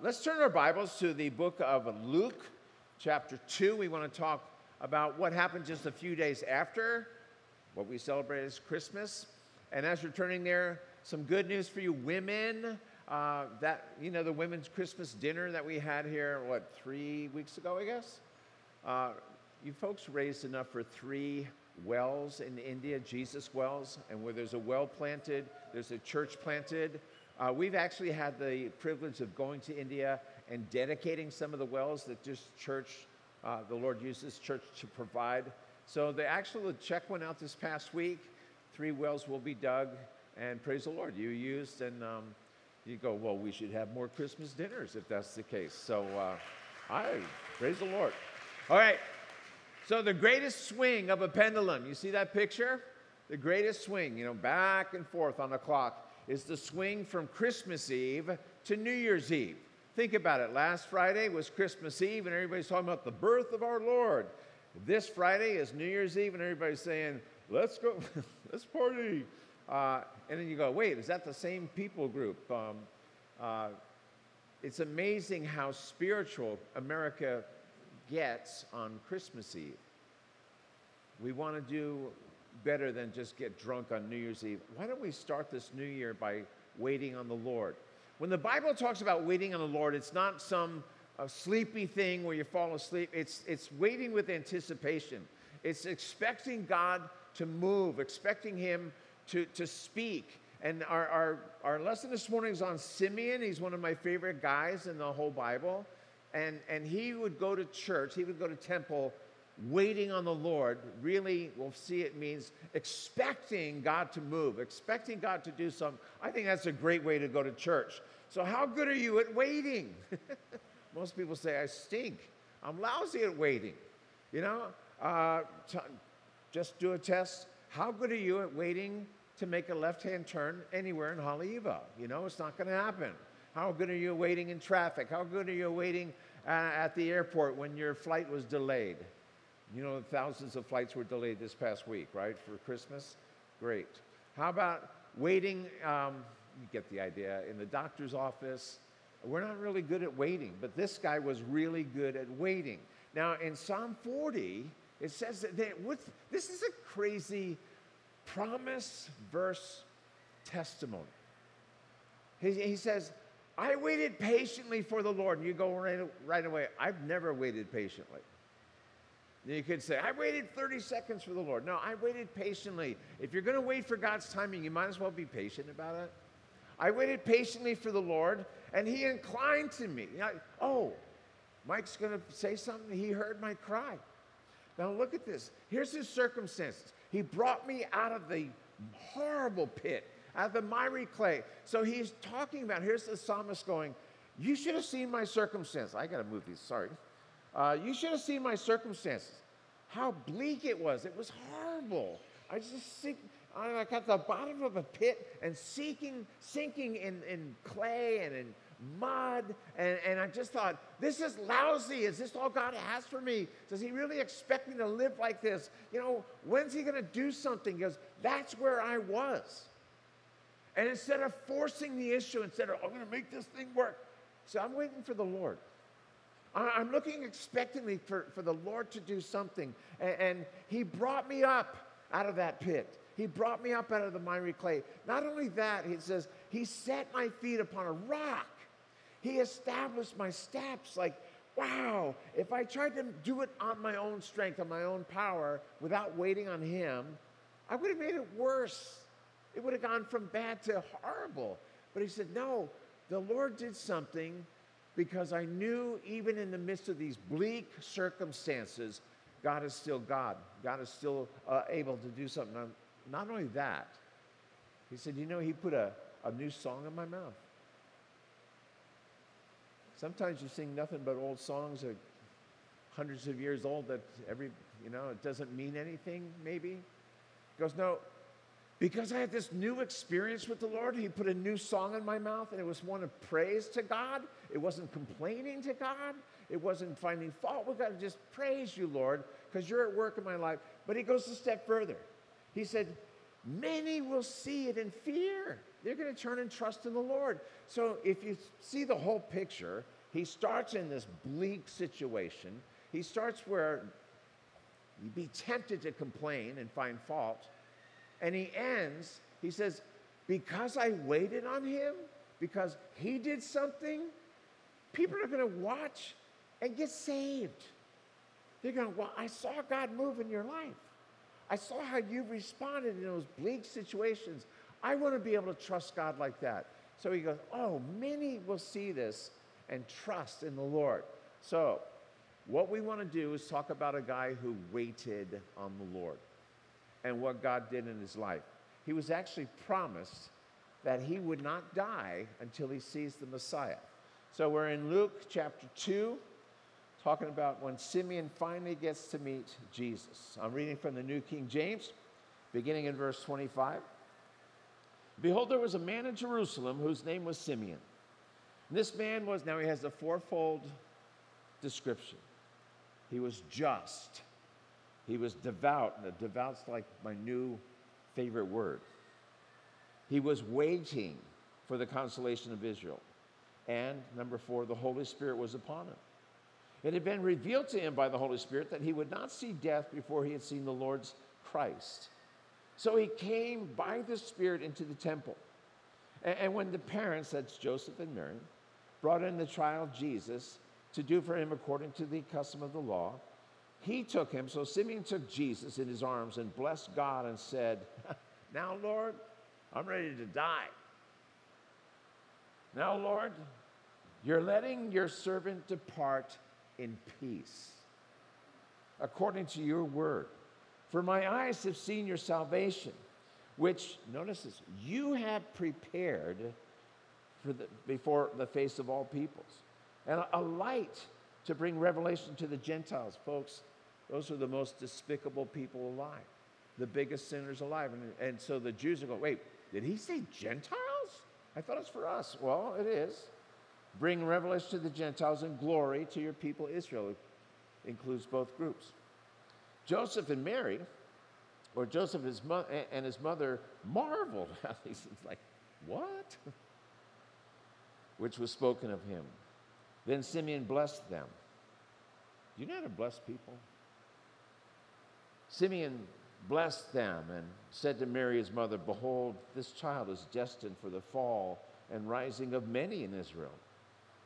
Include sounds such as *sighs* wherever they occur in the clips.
let's turn our Bibles to the book of Luke, chapter 2. We want to talk about what happened just a few days after what we celebrate as Christmas. And as you're turning there, some good news for you women. Uh, that, you know, the women's Christmas dinner that we had here, what, three weeks ago, I guess? Uh, you folks raised enough for three wells in India, Jesus wells, and where there's a well planted, there's a church planted. Uh, we've actually had the privilege of going to India and dedicating some of the wells that this church, uh, the Lord uses church to provide. So the actual check went out this past week. Three wells will be dug, and praise the Lord, you used, and um, you go, well, we should have more Christmas dinners if that's the case. So uh, I praise the Lord. All right. So the greatest swing of a pendulum, you see that picture? The greatest swing, you know, back and forth on the clock is the swing from Christmas Eve to New Year's Eve. Think about it. Last Friday was Christmas Eve, and everybody's talking about the birth of our Lord. This Friday is New Year's Eve, and everybody's saying, let's go, *laughs* let's party. Uh, and then you go, wait, is that the same people group? Um, uh, it's amazing how spiritual America gets on Christmas Eve. We want to do better than just get drunk on New Year's Eve. Why don't we start this new year by waiting on the Lord? When the Bible talks about waiting on the Lord, it's not some uh, sleepy thing where you fall asleep. It's, it's waiting with anticipation. It's expecting God to move, expecting Him to, to speak. And our, our, our lesson this morning is on Simeon. He's one of my favorite guys in the whole Bible. And, and he would go to church, he would go to temple waiting on the Lord. Really, we'll see it means expecting God to move, expecting God to do something. I think that's a great way to go to church. So, how good are you at waiting? *laughs* Most people say, I stink. I'm lousy at waiting. You know, uh, t- just do a test. How good are you at waiting to make a left hand turn anywhere in Haleiwa? You know, it's not going to happen. How good are you waiting in traffic? How good are you waiting uh, at the airport when your flight was delayed? You know, thousands of flights were delayed this past week, right, for Christmas? Great. How about waiting? Um, you get the idea. In the doctor's office, we're not really good at waiting, but this guy was really good at waiting. Now, in Psalm 40, it says that they, this is a crazy promise verse testimony. He, he, says, I waited patiently for the Lord. And you go right, right away, I've never waited patiently. You could say, I waited 30 seconds for the Lord. No, I waited patiently. If you're going to wait for God's timing, you might as well be patient about it. I waited patiently for the Lord, and He inclined to me. oh, Mike's going to say something. He heard my cry. Now, look at this. Here's his circumstances. He brought me out of the horrible pit, out of the miry clay. So he's talking about, here's the psalmist going, You should have seen my circumstance. I got to move these, sorry. Uh, you should have seen my circumstances. How bleak it was. It was horrible. I just sink, I'm like at the bottom of a pit and sinking, sinking in, in clay and in mud. And, and I just thought, this is lousy. Is this all God has for me? Does he really expect me to live like this? You know, when's he going to do something? Because that's where I was. And instead of forcing the issue, instead of, I'm going to make this thing work, so I'm waiting for the Lord. I'm looking expectantly for, for the Lord to do something. And, and, He brought me up out of that pit. He brought me up out of the miry clay. Not only that, He says, He set my feet upon a rock. He established my steps. Like, wow, if I tried to do it on my own strength, on my own power, without waiting on Him, I would have made it worse. It would have gone from bad to horrible. But He said, no, the Lord did something because I knew even in the midst of these bleak circumstances, God is still God. God is still uh, able to do something. Not only that, he said, You know, he put a, a new song in my mouth. Sometimes you sing nothing but old songs that hundreds of years old that every, you know, it doesn't mean anything, maybe. He goes, No, because I had this new experience with the Lord, He put a new song in my mouth, and it was one of praise to God. It wasn't complaining to God. It wasn't finding fault with God. Just praise you, Lord, because you're at work in my life. But He goes a step further. He said, Many will see it in fear. they're going to turn and trust in the Lord. So if you see the whole picture, he starts in this bleak situation. He starts where you'd be tempted to complain and find fault. And he ends, he says, Because I waited on him, because he did something, people are going to watch and get saved. They're going, Well, I saw God move in your life. I saw how you responded in those bleak situations. I want to be able to trust God like that. So he goes, Oh, many will see this and trust in the Lord. So, what we want to do is talk about a guy who waited on the Lord and what God did in his life. He was actually promised that he would not die until he sees the Messiah. So, we're in Luke chapter 2 talking about when Simeon finally gets to meet Jesus. I'm reading from the New King James, beginning in verse 25. Behold, there was a man in Jerusalem whose name was Simeon. This man was, now he has a fourfold description. He was just, he was devout. And devout's like my new favorite word. He was waiting for the consolation of Israel. And number four, the Holy Spirit was upon him. It had been revealed to him by the Holy Spirit that he would not see death before he had seen the Lord's Christ. So he came by the Spirit into the temple. And, when the parents, that's Joseph and Mary, brought in the child Jesus to do for him according to the custom of the law, he took him. So Simeon took Jesus in his arms and blessed God and said, *laughs* Now, Lord, I'm ready to die. Now, Lord, you're letting your servant depart in peace, according to your word. For my eyes have seen your salvation, which, notice this, you have prepared for the, before the face of all peoples, and a, a light to bring revelation to the Gentiles. Folks, those are the most despicable people alive, the biggest sinners alive. And, and so the Jews are going, wait, did he say Gentiles? I thought it was for us. Well, it is. Bring revelation to the Gentiles and glory to your people Israel. It includes both groups. Joseph and Mary, or Joseph his mo- and his mother, marveled. *laughs* at He's like, what? Which was spoken of him. Then Simeon blessed them. Do you know how to bless people? Simeon blessed them and said to Mary, his mother, Behold, this child is destined for the fall and rising of many in Israel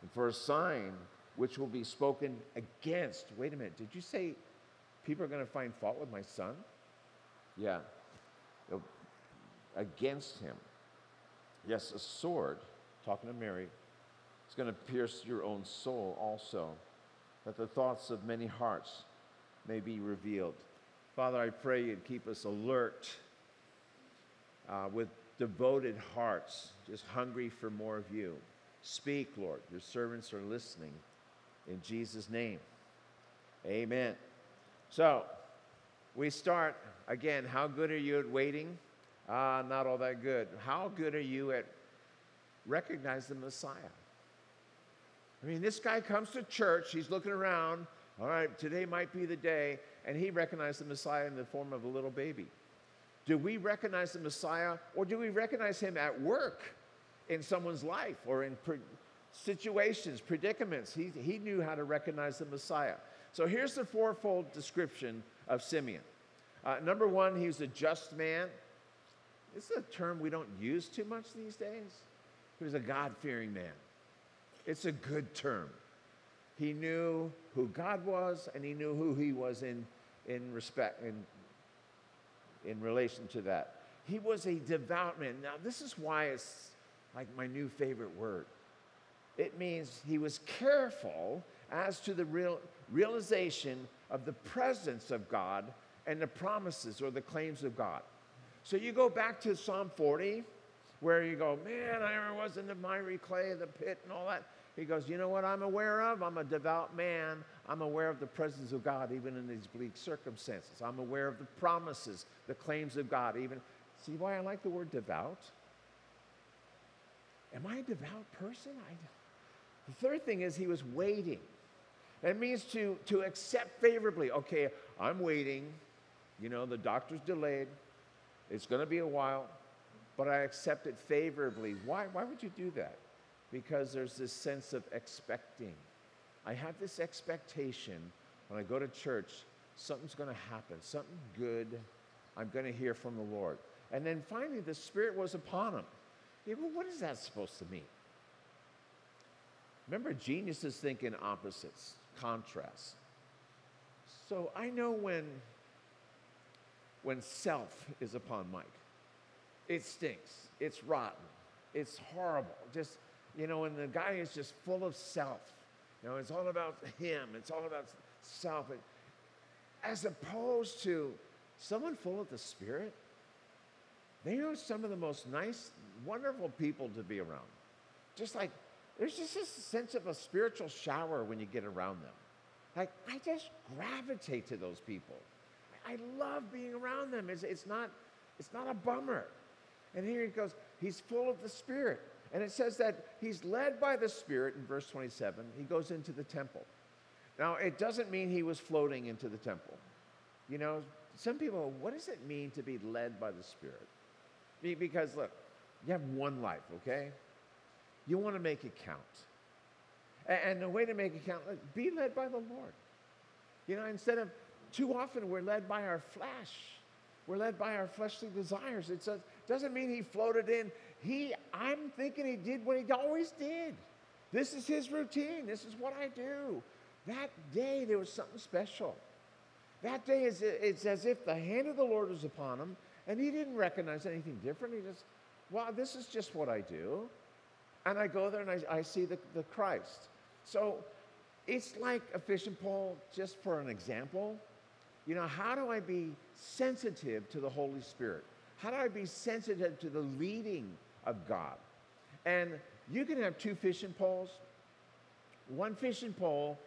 and for a sign which will be spoken against. Wait a minute, did you say people are going to find fault with my son? Yeah, oh, against him. Yes, a sword, talking to Mary, is going to pierce your own soul also, that the thoughts of many hearts may be revealed. Father, I pray you'd keep us alert uh, with devoted hearts, just hungry for more of you. Speak, Lord. Your servants are listening. In Jesus' name. Amen. So, we start again. How good are you at waiting? Uh, not all that good. How good are you at recognizing the Messiah? I mean, this guy comes to church, he's looking around. All right, today might be the day, and he recognized the Messiah in the form of a little baby. Do we recognize the Messiah, or do we recognize him at work? in someone's life or in pre- situations, predicaments. He, he knew how to recognize the Messiah. So here's the fourfold description of Simeon. Uh, number one, he was a just man. This is a term we don't use too much these days. He was a God fearing man. It's a good term. He knew who God was and he knew who he was in, in respect, in, in relation to that. He was a devout man. Now, this is why it's like my new favorite word. It means he was careful as to the real realization of the presence of God and the promises or the claims of God. So you go back to Psalm 40, where you go, man, I was in the miry clay, the pit, and all that. He goes, you know what I'm aware of? I'm a devout man. I'm aware of the presence of God, even in these bleak circumstances. I'm aware of the promises, the claims of God, even. See why I like the word devout? Am I a devout person? I, the third thing is he was waiting. It means to, to accept favorably. Okay, I'm waiting. You know, the doctor's delayed. It's going to be a while. but I accept it favorably. Why, why would you do that? Because there's this sense of expecting. I have this expectation when I go to church, something's going to happen, something good. I'm going to hear from the Lord. And then finally, the Spirit was upon him. Yeah, well, what is that supposed to mean? Remember, geniuses think in opposites, contrasts. So I know when, when self is upon Mike, it stinks, it's rotten, it's horrible. Just, you know, and the guy is just full of self. You know, it's all about him, it's all about self. As opposed to someone full of the Spirit, they are some of the most nice, wonderful people to be around. Just like there's just this sense of a spiritual shower when you get around them. Like, I just gravitate to those people. I love being around them. It's, it's, not, it's not a bummer. And here he goes, he's full of the Spirit. And it says that he's led by the Spirit in verse 27. He goes into the temple. Now, it doesn't mean he was floating into the temple. You know, some people, what does it mean to be led by the Spirit? Because, look, you have one life, okay? You want to make it count. And the way to make it count, be led by the Lord. You know, instead of too often we're led by our flesh. We're led by our fleshly desires. It doesn't mean he floated in. He, I'm thinking he did what he always did. This is his routine. This is what I do. That day there was something special. That day is it's as if the hand of the Lord was upon him, and he didn't recognize anything different. He just, well, this is just what I do. And I go there and I, I see the, the Christ. So it's like a fishing pole, just for an example. You know, how do I be sensitive to the Holy Spirit? How do I be sensitive to the leading of God? And you can have two fishing poles. One fishing pole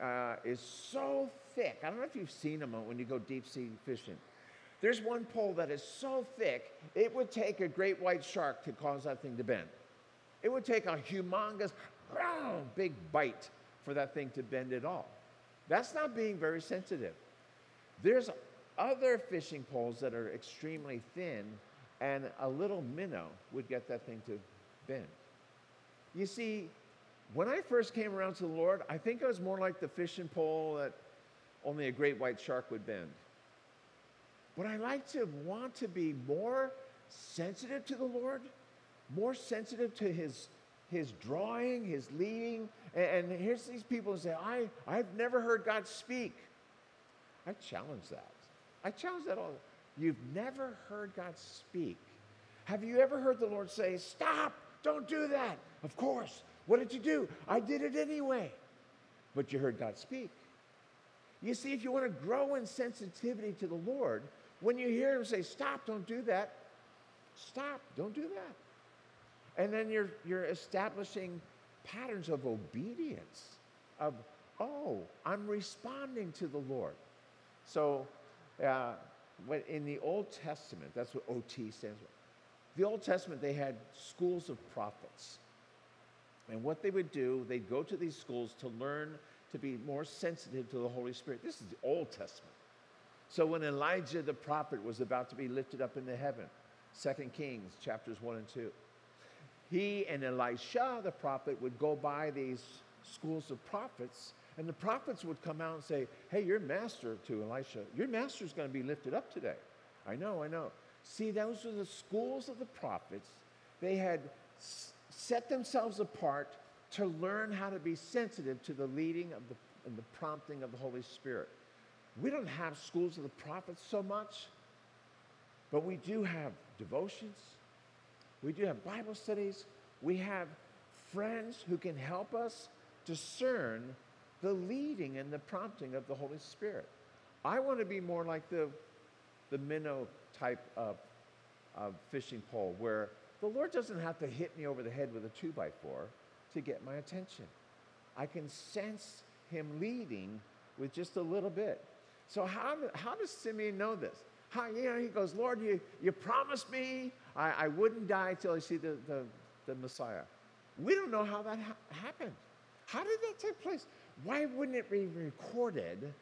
uh, is so thick. I don't know if you've seen them when you go deep sea fishing. There's one pole that is so thick, it would take a great white shark to cause that thing to bend. It would take a humongous, big bite for that thing to bend at all. That's not being very sensitive. There's other fishing poles that are extremely thin, and a little minnow would get that thing to bend. You see, when I first came around to the Lord, I think I was more like the fishing pole that only a great white shark would bend. But I like to want to be more sensitive to the Lord more sensitive to his, his drawing, his leading. And, and here's these people who say, I, I've never heard God speak. I challenge that. I challenge that all. You've never heard God speak. Have you ever heard the Lord say, Stop, don't do that? Of course. What did you do? I did it anyway. But you heard God speak. You see, if you want to grow in sensitivity to the Lord, when you hear Him say, Stop, don't do that, stop, don't do that. And then you're, you're establishing patterns of obedience, of, oh, I'm responding to the Lord. So uh, in the Old Testament, that's what OT stands for. The Old Testament, they had schools of prophets. And what they would do, they'd go to these schools to learn to be more sensitive to the Holy Spirit. This is the Old Testament. So when Elijah the prophet was about to be lifted up into heaven, 2 Kings chapters 1 and 2, he and Elisha, the prophet, would go by these schools of prophets, and the prophets would come out and say, Hey, your master, to Elisha, your master's going to be lifted up today. I know, I know. See, those were the schools of the prophets. They had set themselves apart to learn how to be sensitive to the leading of the, and the prompting of the Holy Spirit. We don't have schools of the prophets so much, but we do have devotions, we do have Bible studies. We have friends who can help us discern the leading and the prompting of the Holy Spirit. I want to be more like the, the minnow type of, of fishing pole where the Lord doesn't have to hit me over the head with a two by four to get my attention. I can sense him leading with just a little bit. So how, how does Simeon know this? How, you know, he goes, Lord, you, you promised me I, I wouldn't die till I see the, the, the Messiah. We don't know how that ha- happened. How did that take place? Why wouldn't it be recorded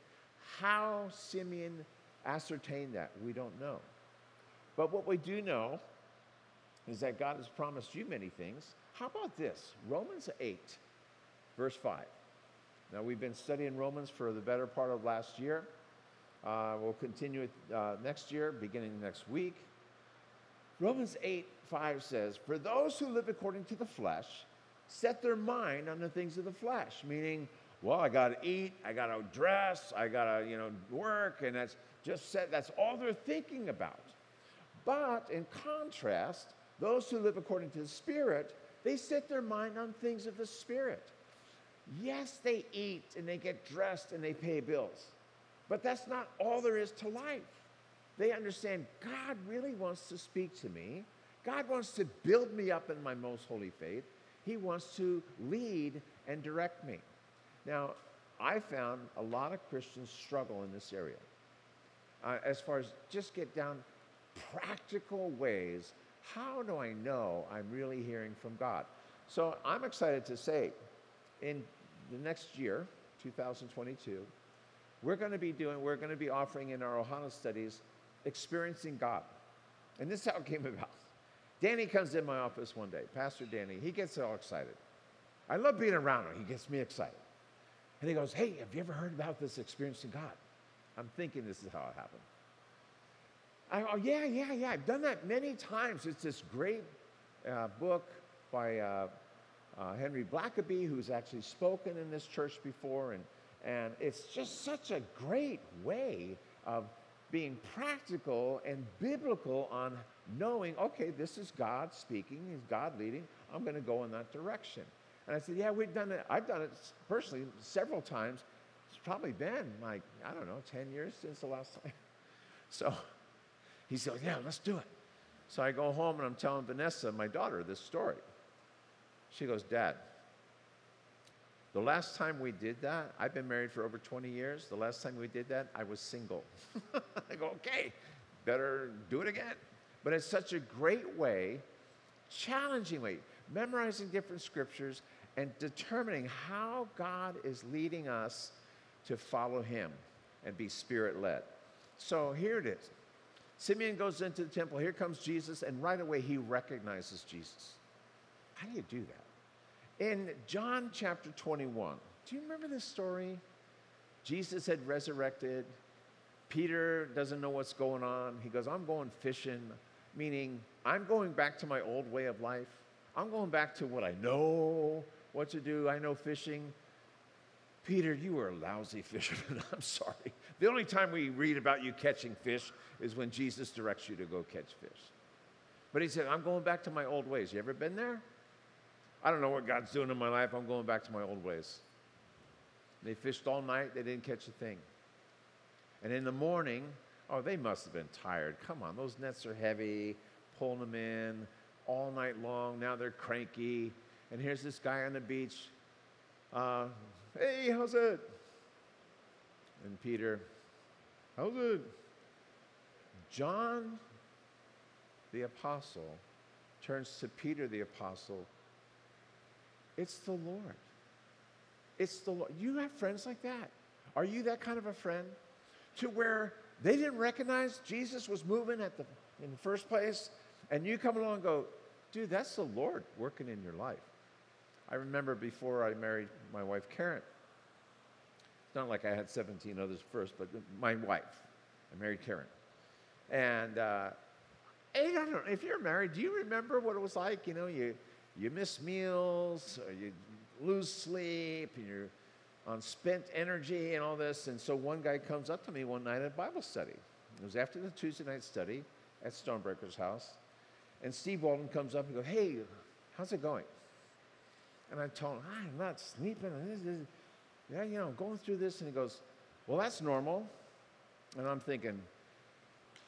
how Simeon ascertained that? We don't know. But what we do know is that God has promised you many things. How about this? Romans 8, verse 5. Now, we've been studying Romans for the better part of last year. Uh, we'll continue it uh, next year, beginning next week. Romans 8, 5 says, For those who live according to the flesh set their mind on the things of the flesh, meaning, well, I got to eat, I got to dress, I got to, you know, work, and that's just set, that's all they're thinking about. But in contrast, those who live according to the Spirit, they set their mind on things of the Spirit. Yes, they eat and they get dressed and they pay bills, but that's not all there is to life. They understand God really wants to speak to me. God wants to build me up in my most holy faith. He wants to lead and direct me. Now, I found a lot of Christians struggle in this area uh, as far as just get down practical ways. How do I know I'm really hearing from God? So I'm excited to say in the next year, 2022, we're going to be doing, we're going to be offering in our Ohana studies, experiencing God. And this is how it came about. Danny comes in my office one day, Pastor Danny, he gets all excited. I love being around him, he gets me excited. And he goes, Hey, have you ever heard about this experience in God? I'm thinking this is how it happened. I go, yeah, yeah, yeah. I've done that many times. It's this great uh, book by uh, uh, Henry Blackaby, who's actually spoken in this church before. And, and it's just such a great way of being practical and biblical on knowing, okay, this is God speaking, is God leading. I'm going to go in that direction. And I said, yeah, we've done it. I've done it personally several times. It's probably been like, I don't know, 10 years since the last time. *laughs* So he said, Yeah, let's do it. So I go home and I'm telling Vanessa, my daughter, this story. She goes, Dad, the last time we did that, I've been married for over 20 years. The last time we did that, I was single. *laughs* I go, okay, better do it again. But it's such a great way, challenging way, memorizing different scriptures and determining how God is leading us to follow Him and be spirit led. So here it is. Simeon goes into the temple. Here comes Jesus, and right away he recognizes Jesus. How do you do that? In John chapter 21, do you remember this story? Jesus had resurrected. Peter doesn't know what's going on. He goes, I'm going fishing, meaning I'm going back to my old way of life. I'm going back to what I know what to do. I know fishing. Peter, you were a lousy *laughs* fisherman. I'm sorry. The only time we read about you catching fish is when Jesus directs you to go catch fish. But he said, I'm going back to my old ways. You ever been there? I don't know what God's doing in my life. I'm going back to my old ways. They fished all night, they didn't catch a thing. And in the morning, oh, they must have been tired. Come on, those nets are heavy, pulling them in all night long. Now they're cranky. And here's this guy on the beach. Uh, hey, how's it? And Peter, how's it? John the apostle turns to Peter the apostle. It's the Lord. It's the Lord. You have friends like that. Are you that kind of a friend? To where they didn't recognize Jesus was moving at the in the first place, and you come along and go, dude, that's the Lord working in your life. I remember before I married my wife Karen. It's not like I had 17 others first, but my wife. I married Karen. And uh, I don't know, if you're married, do you remember what it was like? You know, you, you miss meals, or you lose sleep, and you're on spent energy and all this. And so one guy comes up to me one night at Bible study. It was after the Tuesday night study at Stonebreaker's house. And Steve Walden comes up and goes, Hey, how's it going? And I told him, ah, I'm not sleeping. Yeah, you know, going through this. And he goes, Well, that's normal. And I'm thinking,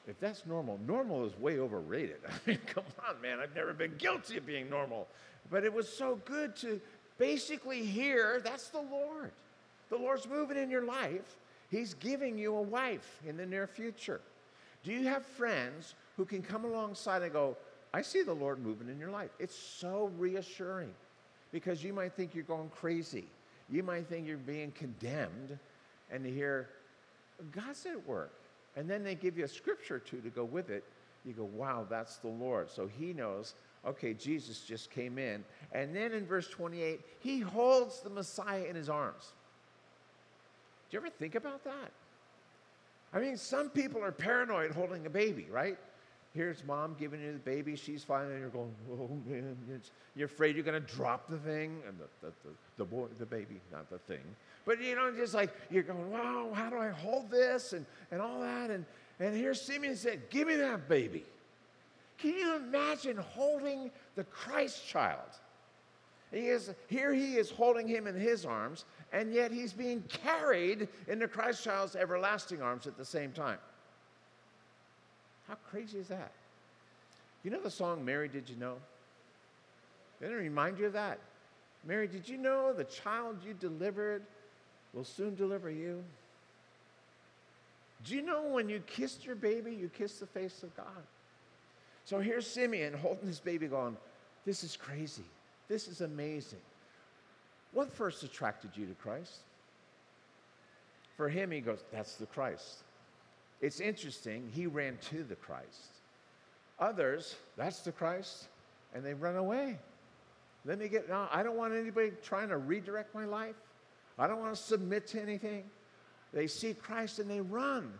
if that's normal, normal is way overrated. *laughs* I mean, come on, man. I've never been guilty of being normal. But it was so good to basically hear that's the Lord. The Lord's moving in your life. He's giving you a wife in the near future. Do you have friends who can come alongside and go, I see the Lord moving in your life? It's so reassuring because you might think you're going crazy. You might think you're being condemned, and to hear, God's at work and then they give you a scripture or two to go with it, you go, wow, that's the Lord. So he knows okay, Jesus just came in. And then in verse 28, he holds the Messiah in his arms. Do you ever think about that? I mean, some people are paranoid holding a baby, right? Here's mom giving you the baby. She's fine, and you're going, oh man, you're afraid you're going to drop the thing, and the, the, the, the, boy, the baby, not the thing. But you know, just like you're going, wow, how do I hold this, and, and all that, and and here Simeon said, "Give me that baby." Can you imagine holding the Christ child? He is, here he is holding him in his arms, and yet he's being carried into Christ child's everlasting arms at the same time. How crazy is that? You know the song Mary Did You Know? Didn't it remind you of that? Mary, did you know the child you delivered will soon deliver you? Do you know when you kissed your baby, you kissed the face of God? So here's Simeon holding his baby, going, This is crazy. This is amazing. What first attracted you to Christ? For him, he goes, That's the Christ. It's interesting, he ran to the Christ. Others, that's the Christ, and they run away. Let me get, no, I don't want anybody trying to redirect my life. I don't want to submit to anything. They see Christ and they run.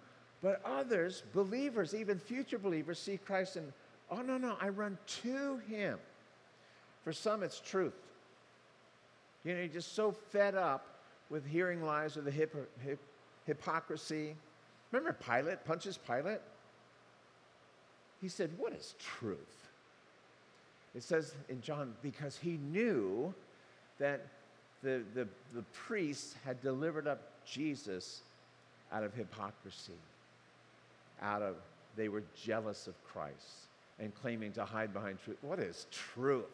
But others, believers, even future believers, see Christ and, oh, no, no, I run to him. For some, it's truth. You know, you're just so fed up with hearing lies or the hip, hip, hypocrisy. Remember Pilate, Pontius Pilate? He said, What is truth? It says in John, because he knew that the, the, the priests had delivered up Jesus out of hypocrisy, out of they were jealous of Christ and claiming to hide behind truth. What is truth?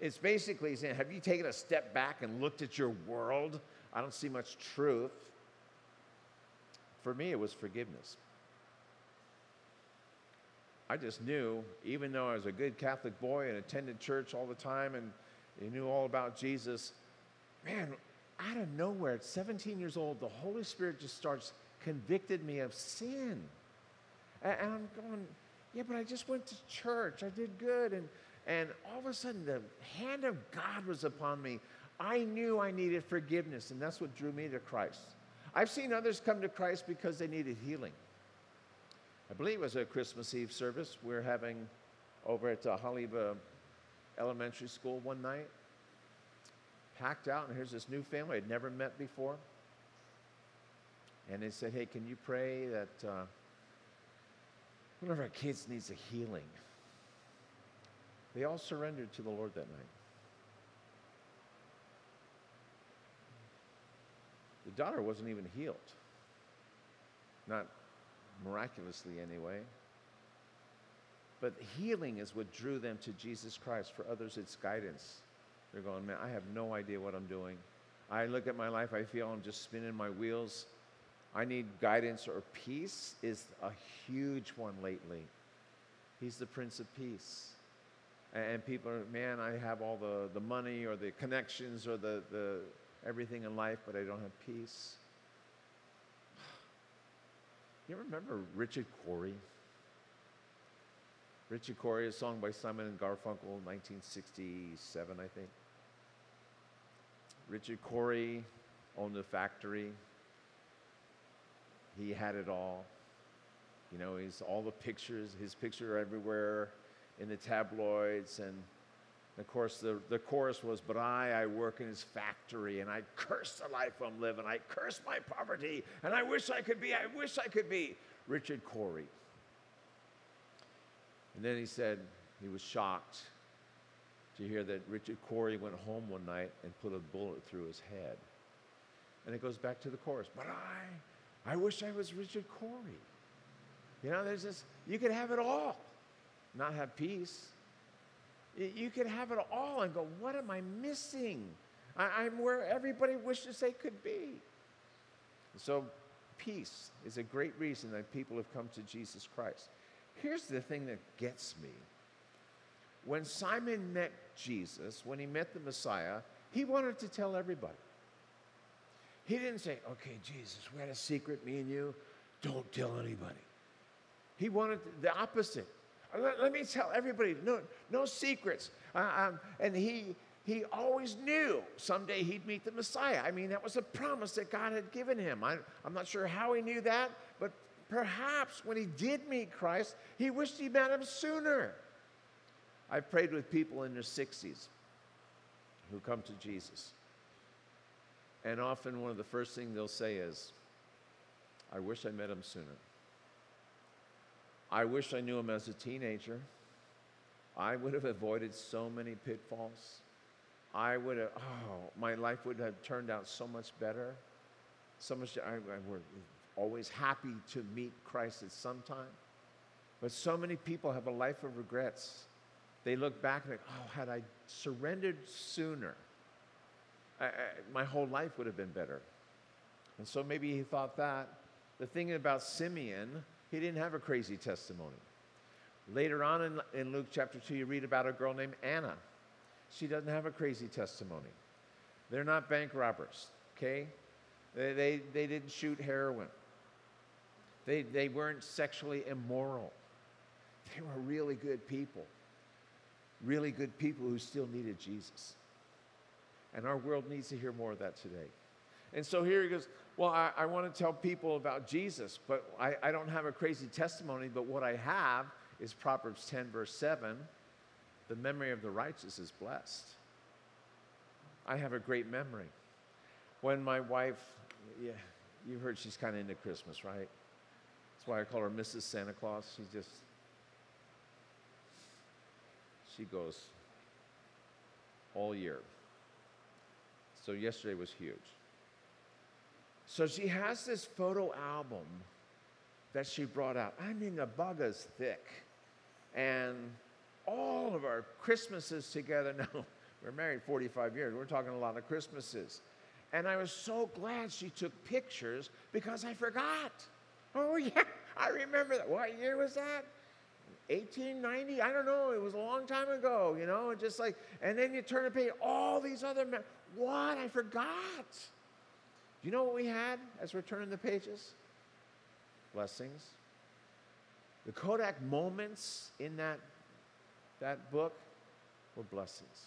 It's basically saying, have you taken a step back and looked at your world? I don't see much truth. For me, it was forgiveness. I just knew, even though I was a good Catholic boy and attended church all the time and knew all about Jesus, man, out of nowhere, at 17 years old, the Holy Spirit just starts convicted me of sin. And, I'm going, yeah, but I just went to church. I did good. And, and all of a sudden, the hand of God was upon me. I knew I needed forgiveness, and that's what drew me to Christ. I've seen others come to Christ because they needed healing. I believe it was a Christmas Eve service we're having over at uh, Elementary School one night. Packed out, and here's this new family I'd never met before. And they said, Hey, can you pray that uh, one of our kids needs a healing? They all surrendered to the Lord that night. The daughter wasn't even healed. Not miraculously, anyway. But healing is what drew them to Jesus Christ. For others, it's guidance. They're going, man, I have no idea what I'm doing. I look at my life, I feel I'm just spinning my wheels. I need guidance or peace is a huge one lately. He's the Prince of Peace. And people are, man, I have all the, the money or the connections or the, the everything in life, but I don't have peace. *sighs* You remember Richard Cory? Richard Cory, a song by Simon and Garfunkel, 1967, I think. Richard Cory owned a factory. He had it all. You know, he's all the pictures, his picture everywhere in the tabloids and of course, the, the chorus was, But I, I work in his factory, and I curse the life I'm living. I curse my poverty, and I wish I could be, I wish I could be Richard Cory. And then he said he was shocked to hear that Richard Cory went home one night and put a bullet through his head. And it goes back to the chorus, But I, I wish I was Richard Cory. You know, there's this, you could have it all, not have peace. You could have it all and go, What am I missing? I, am where everybody wishes they could be. So, peace is a great reason that people have come to Jesus Christ. Here's the thing that gets me. When Simon met Jesus, when he met the Messiah, he wanted to tell everybody. He didn't say, Okay, Jesus, we had a secret, me and you. Don't tell anybody. He wanted the opposite. Let, let me tell everybody, no, no secrets. Uh, um, and he, he always knew someday he'd meet the Messiah. I mean, that was a promise that God had given him. I, I'm not sure how he knew that, but perhaps when he did meet Christ, he wished he met him sooner. I've prayed with people in their 60s who come to Jesus. And often one of the first things they'll say is, I wish I met him sooner. I wish I knew him as a teenager. I would have avoided so many pitfalls. I would have, oh, my life would have turned out so much better. So much, I, I were always happy to meet Christ at some time. But so many people have a life of regrets. They look back and think, oh, had I surrendered sooner, I, I, my whole life would have been better. And so maybe he thought that. The thing about Simeon, he didn't have a crazy testimony. Later on in, in Luke chapter 2, you read about a girl named Anna. She doesn't have a crazy testimony. They're not bank robbers, okay? They, they, they didn't shoot heroin. They, they weren't sexually immoral. They were really good people. Really good people who still needed Jesus. And our world needs to hear more of that today. And so here he goes, Well, I, I want to tell people about Jesus, but I, I don't have a crazy testimony, but what I have is Proverbs 10, verse 7 the memory of the righteous is blessed. I have a great memory. When my wife, yeah, you heard she's kind of into Christmas, right? That's why I call her Mrs. Santa Claus. She just, she goes all year. So yesterday was huge. So she has this photo album that she brought out. I mean, the bug is thick. And all of our Christmases together. *laughs* Now, we're married 45 years. We're talking a lot of Christmases. And I was so glad she took pictures because I forgot. Oh, *laughs* yeah, I remember that. What year was that? 1890? I don't know. It was a long time ago, you know, and just like, and then you turn the page, all these other, men. what? I forgot. Do you know what we had as we're turning the pages? Blessings. The Kodak moments in that that book were blessings.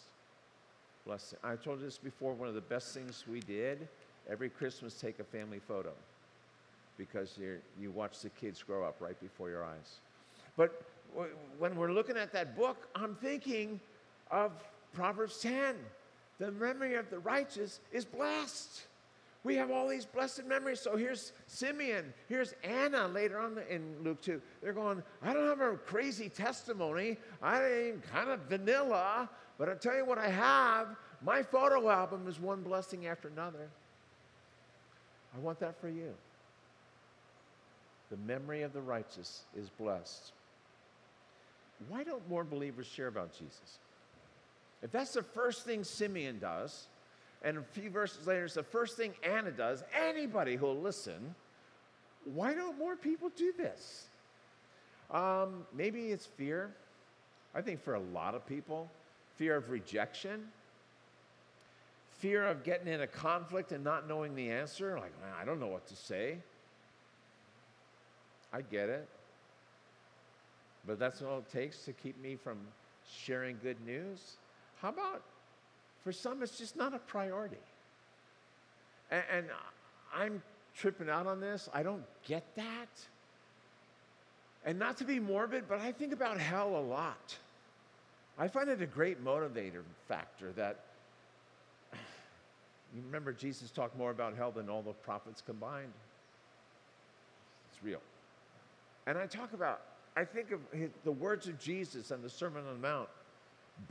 Blessing. I told you this before. One of the best things we did every Christmas, take a family photo because you you watch the kids grow up right before your eyes. But when we're looking at that book, I'm thinking of Proverbs 10. The memory of the righteous is blessed. We have all these blessed memories. So here's Simeon, here's Anna later on in Luke 2. They're going, I don't have a crazy testimony. I ain't kind of vanilla, but I'll tell you what I have. My photo album is one blessing after another. I want that for you. The memory of the righteous is blessed. Why don't more believers share about Jesus? If that's the first thing Simeon does, and a few verses later, it's the first thing Anna does. Anybody who'll listen, why don't more people do this? Um, maybe it's fear. I think for a lot of people, fear of rejection, fear of getting in a conflict and not knowing the answer. Like, I don't know what to say. I get it. But that's all it takes to keep me from sharing good news. How about for some, it's just not a priority. And, and I'm tripping out on this. I don't get that. And not to be morbid, but I think about hell a lot. I find it a great motivator factor that *sighs* you remember Jesus talked more about hell than all the prophets combined. It's real. And I talk about, I think of the words of Jesus and the Sermon on the Mount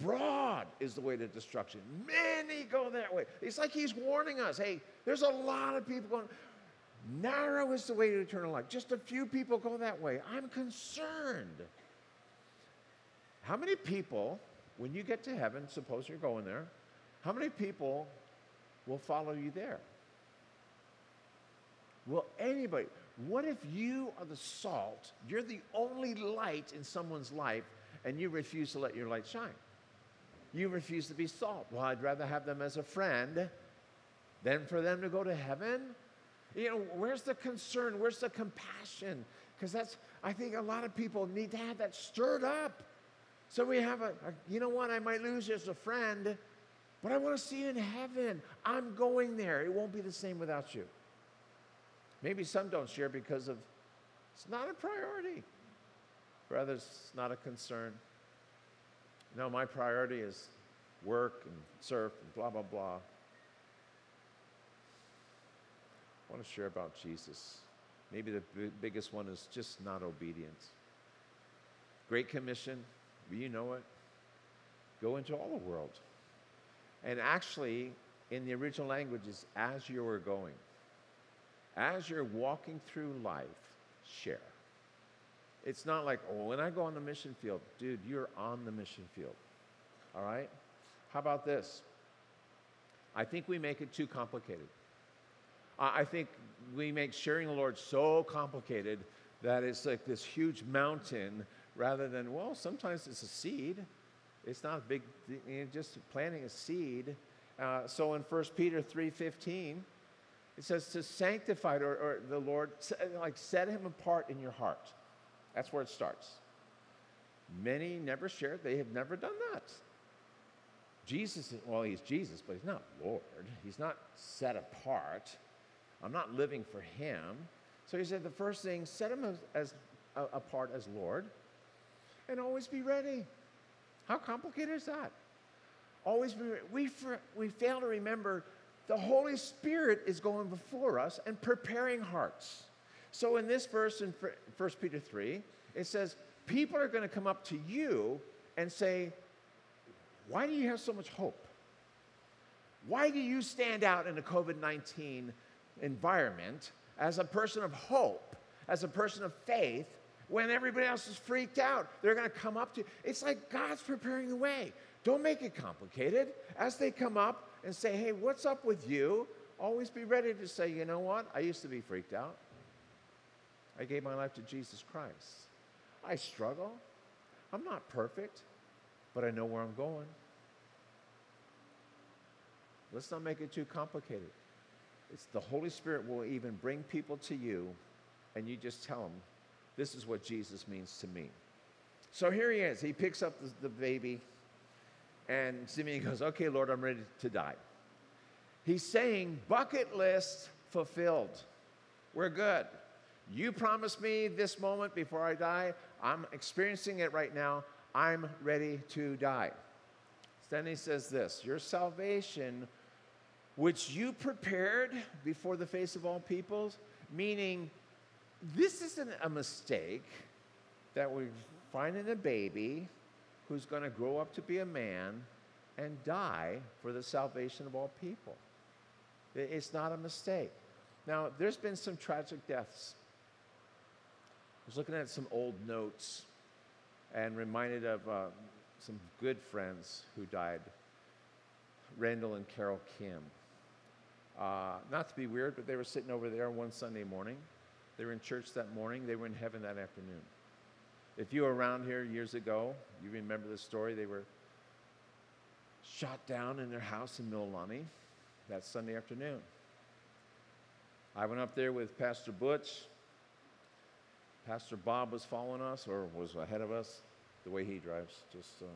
Broad is the way to destruction. Many go that way. It's like he's warning us hey, there's a lot of people going, narrow is the way to eternal life. Just a few people go that way. I'm concerned. How many people, when you get to heaven, suppose you're going there, how many people will follow you there? Will anybody? What if you are the salt? You're the only light in someone's life, and you refuse to let your light shine? You refuse to be salt. Well, I'd rather have them as a friend than for them to go to heaven. You know, where's the concern? Where's the compassion? Because that's, I think a lot of people need to have that stirred up. So we have a, a, you know what, I might lose you as a friend, but I want to see you in heaven. I'm going there. It won't be the same without you. Maybe some don't share because of it's not a priority. For others, it's not a concern. No, my priority is work and surf and blah, blah, blah. I want to share about Jesus. Maybe the b- biggest one is just not obedience. Great Commission, you know it. Go into all the world. And actually, in the original language, is as you are going. As you're walking through life, share. It's not like, oh, when I go on the mission field, dude, you're on the mission field. All right? How about this? I think we make it too complicated. I think we make sharing the Lord so complicated that it's like this huge mountain rather than, well, sometimes it's a seed. It's not a big, you know, just planting a seed. Uh, so in 1 Peter 3.15, it says to sanctify, or, or the Lord, like set him apart in your heart. That's where it starts. Many never share, they have never done that. Jesus, well, he's Jesus, but he's not Lord. He's not set apart. I'm not living for him. So he said the first thing, set him as, as apart as Lord and always be ready. How complicated is that? Always be ready. We, for, we fail to remember the Holy Spirit is going before us and preparing hearts. So in this verse in 1 Peter 3, it says, People are going to come up to you and say, Why do you have so much hope? Why do you stand out in a COVID 19 environment as a person of hope, as a person of faith, when everybody else is freaked out? They're going to come up to you. It's like God's preparing the way. Don't make it complicated. As they come up and say, Hey, what's up with you? Always be ready to say, You know what? I used to be freaked out. I gave my life to Jesus Christ. I struggle. I'm not perfect, but I know where I'm going. Let's not make it too complicated. It's the Holy Spirit will even bring people to you, and you just tell them, this is what Jesus means to me. So here he is. He picks up the, the baby, and Simeon goes, Okay, Lord, I'm ready to die. He's saying, bucket list fulfilled. We're good. You promised me this moment before I die. I'm experiencing it right now. I'm ready to die. Then he says this Your salvation, which you prepared before the face of all peoples, meaning this isn't a mistake that we're finding a baby who's going to grow up to be a man and die for the salvation of all people. It's not a mistake. Now, there's been some tragic deaths was looking at some old notes and reminded of uh, some good friends who died Randall and Carol Kim. Uh, not to be weird, but they were sitting over there one Sunday morning. They were in church that morning, they were in heaven that afternoon. If you were around here years ago, you remember the story. They were shot down in their house in Mililani that Sunday afternoon. I went up there with Pastor Butch Pastor Bob was following us or was ahead of us the way he drives. Just uh,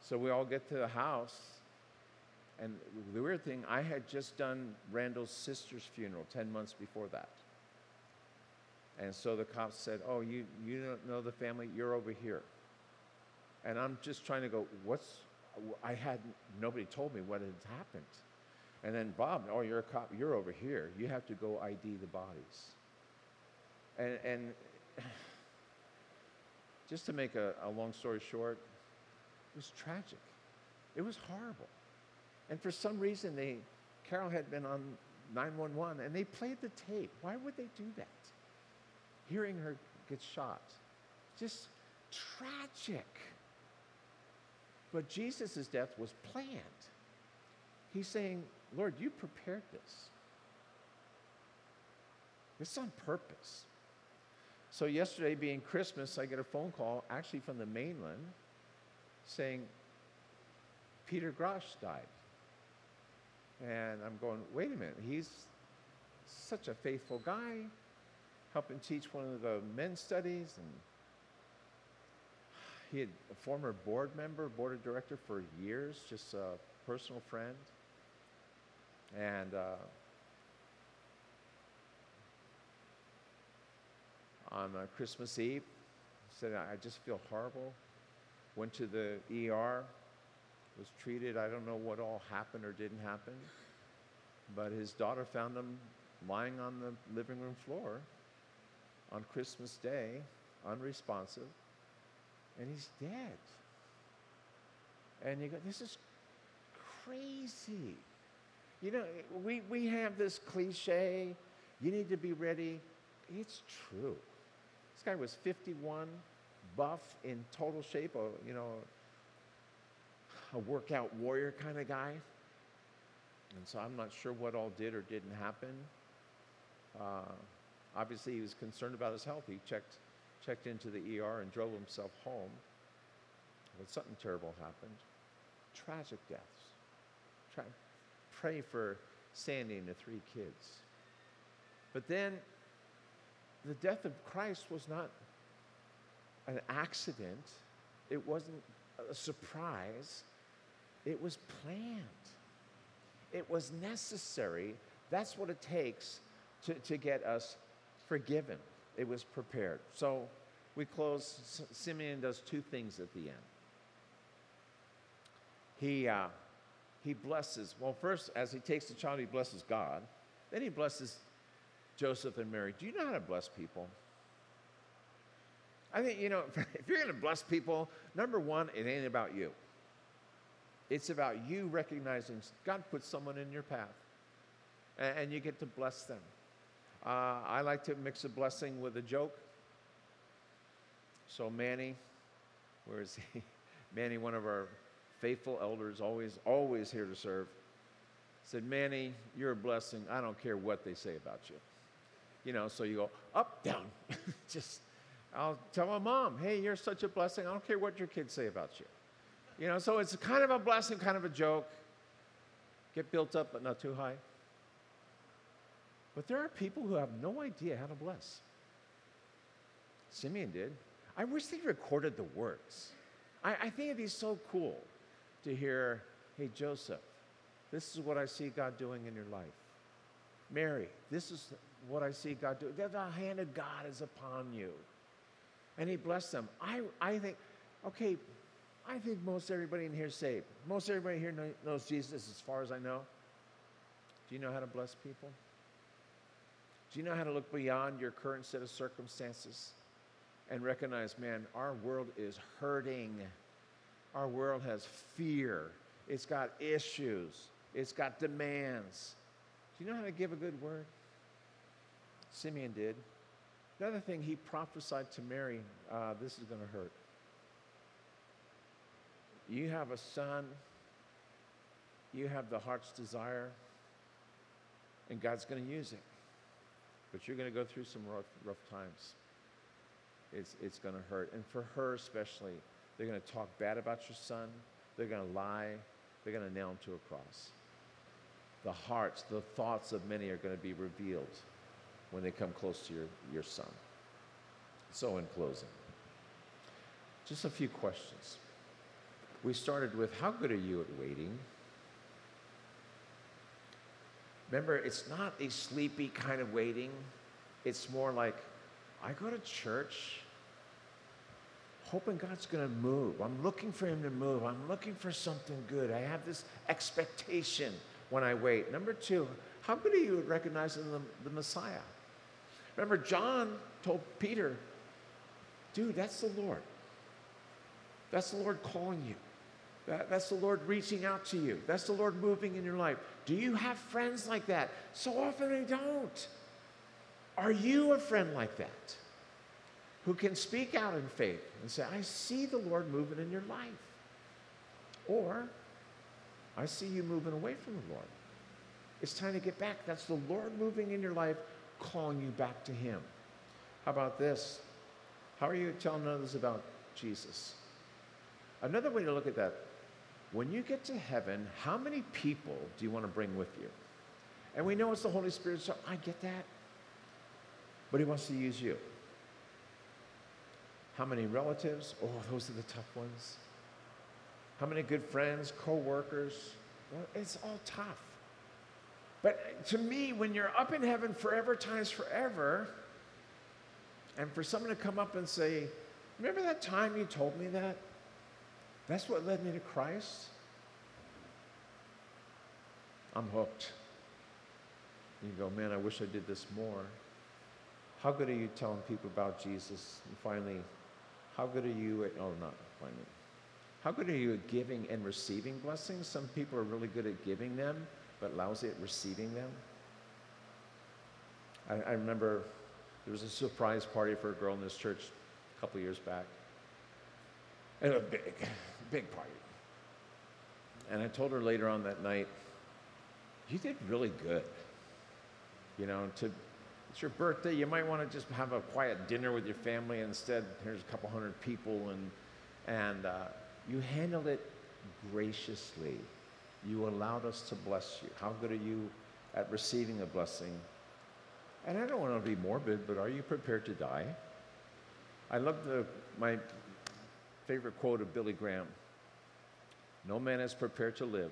so we all get to the house, and the weird thing, I had just done Randall's sister's funeral ten months before that, and so the cops said, "Oh, you you don't know the family? You're over here." And I'm just trying to go, "What's?" I had nobody told me what had happened, and then Bob, "Oh, you're a cop. You're over here. You have to go ID the bodies." And, and just to make a, a long story short, it was tragic. It was horrible. And for some reason, they, Carol had been on 911 and they played the tape. Why would they do that? Hearing her get shot. Just tragic. But Jesus' death was planned. He's saying, Lord, you prepared this. It's on purpose. So, yesterday, being Christmas, I get a phone call actually from the mainland saying Peter Grosh died. And I'm going, wait a minute, he's such a faithful guy, helping teach one of the men's studies. And *sighs* he had a former board member, board of director for years, just a personal friend. And uh, on uh, Christmas Eve, said, I just feel horrible. Went to the ER, was treated. I don't know what all happened or didn't happen. But his daughter found him lying on the living room floor on Christmas Day, unresponsive, and he's dead. And you go, this is crazy. You know, we, we have this cliche, you need to be ready. It's true. Guy was 51, buff, in total shape, a, you know, a workout warrior kind of guy. And so I'm not sure what all did or didn't happen. Uh, obviously, he was concerned about his health. He checked, checked into the ER and drove himself home. But something terrible happened. Tragic deaths. Tra- pray for Sandy and the three kids. But then the death of Christ was not an accident, it wasn't a surprise, it was planned. It was necessary. That's what it takes to, to get us forgiven. It was prepared. So we close. Simeon does two things at the end. He, uh, he blesses, well, first, as he takes the child, he blesses God. Then he blesses Joseph and Mary. Do you know how to bless people? I think, you know, *laughs* if you're going to bless people, number one, it ain't about you. It's about you recognizing God put someone in your path and, you get to bless them. Uh, I like to mix a blessing with a joke. So, Manny, where is he? *laughs* Manny, one of our faithful elders, always, always here to serve, said, Manny, you're a blessing. I don't care what they say about you. You know, so you go up, down. *laughs* Just, I'll tell my mom, hey, you're such a blessing. I don't care what your kids say about you. You know, so it's kind of a blessing, kind of a joke. Get built up, but not too high. But there are people who have no idea how to bless. Simeon did. I wish they recorded the words. I, I think it'd be so cool to hear, hey, Joseph, this is what I see God doing in your life. Mary, this is what I see God doing. The hand of God is upon you. And he blessed them. I, I think, okay, I think most everybody in here is saved. Most everybody here knows Jesus as far as I know. Do you know how to bless people? Do you know how to look beyond your current set of circumstances and recognize, man, our world is hurting. Our world has fear. It's got issues. It's got demands. Do you know how to give a good word? Simeon did. Another thing, he prophesied to Mary uh, this is going to hurt. You have a son, you have the heart's desire, and God's going to use it. But you're going to go through some rough, rough times. It's, it's going to hurt. And for her especially, they're going to talk bad about your son, they're going to lie, they're going to nail him to a cross. The hearts, the thoughts of many are going to be revealed when they come close to your, your son. So, in closing, just a few questions. We started with how good are you at waiting? Remember, it's not a sleepy kind of waiting. It's more like, I go to church hoping God's going to move. I'm looking for Him to move. I'm looking for something good. I have this expectation when I wait. Number two, how good are you at recognizing the, the Messiah? Remember, John told Peter, dude, that's the Lord. That's the Lord calling you. That, that's the Lord reaching out to you. That's the Lord moving in your life. Do you have friends like that? So often they don't. Are you a friend like that? Who can speak out in faith and say, I see the Lord moving in your life. Or, I see you moving away from the Lord. It's time to get back. That's the Lord moving in your life, calling you back to Him. How about this? How are you telling others about Jesus? Another way to look at that when you get to heaven, how many people do you want to bring with you? And we know it's the Holy Spirit, so I get that. But He wants to use you. How many relatives? Oh, those are the tough ones. How many good friends, co workers? Well, it's all tough. But to me, when you're up in heaven forever times forever, and for someone to come up and say, Remember that time you told me that? That's what led me to Christ. I'm hooked. You go, man, I wish I did this more. How good are you telling people about Jesus? And finally, how good are you at, oh, not finally. How good are you at giving and receiving blessings? Some people are really good at giving them, but lousy at receiving them. I, I remember there was a surprise party for a girl in this church a couple years back. And a big, big party. And I told her later on that night, you did really good. You know, to it's your birthday, you might want to just have a quiet dinner with your family. Instead, here's a couple hundred people, and and uh, you handled it graciously. You allowed us to bless you. How good are you at receiving a blessing? And I don't want to be morbid, but are you prepared to die? I love the, my favorite quote of Billy Graham No man is prepared to live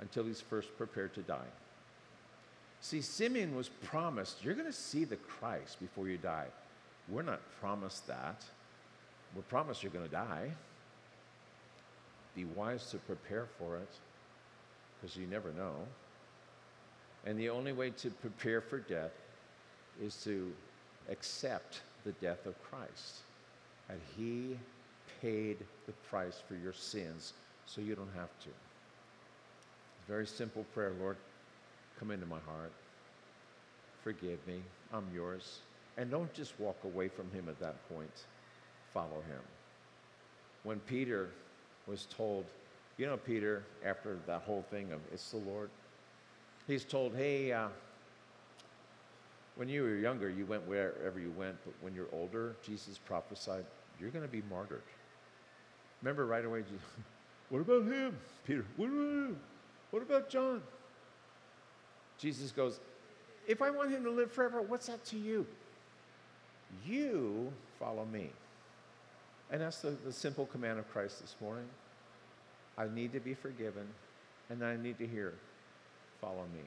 until he's first prepared to die. See, Simeon was promised, you're going to see the Christ before you die. We're not promised that. We're promised you're going to die. Be wise to prepare for it because you never know. And the only way to prepare for death is to accept the death of Christ. And He paid the price for your sins so you don't have to. Very simple prayer, Lord. Come into my heart. Forgive me. I'm yours. And don't just walk away from him at that point. Follow him. When Peter was told, you know, Peter, after that whole thing of it's the Lord, he's told, hey, uh, when you were younger, you went wherever you went, but when you're older, Jesus prophesied, you're going to be martyred. Remember right away, Jesus, *laughs* what about him? Peter, what about him? What about John? Jesus goes, If I want him to live forever, what's that to you? You follow me. And that's the, the simple command of Christ this morning. I need to be forgiven, and I need to hear, follow me.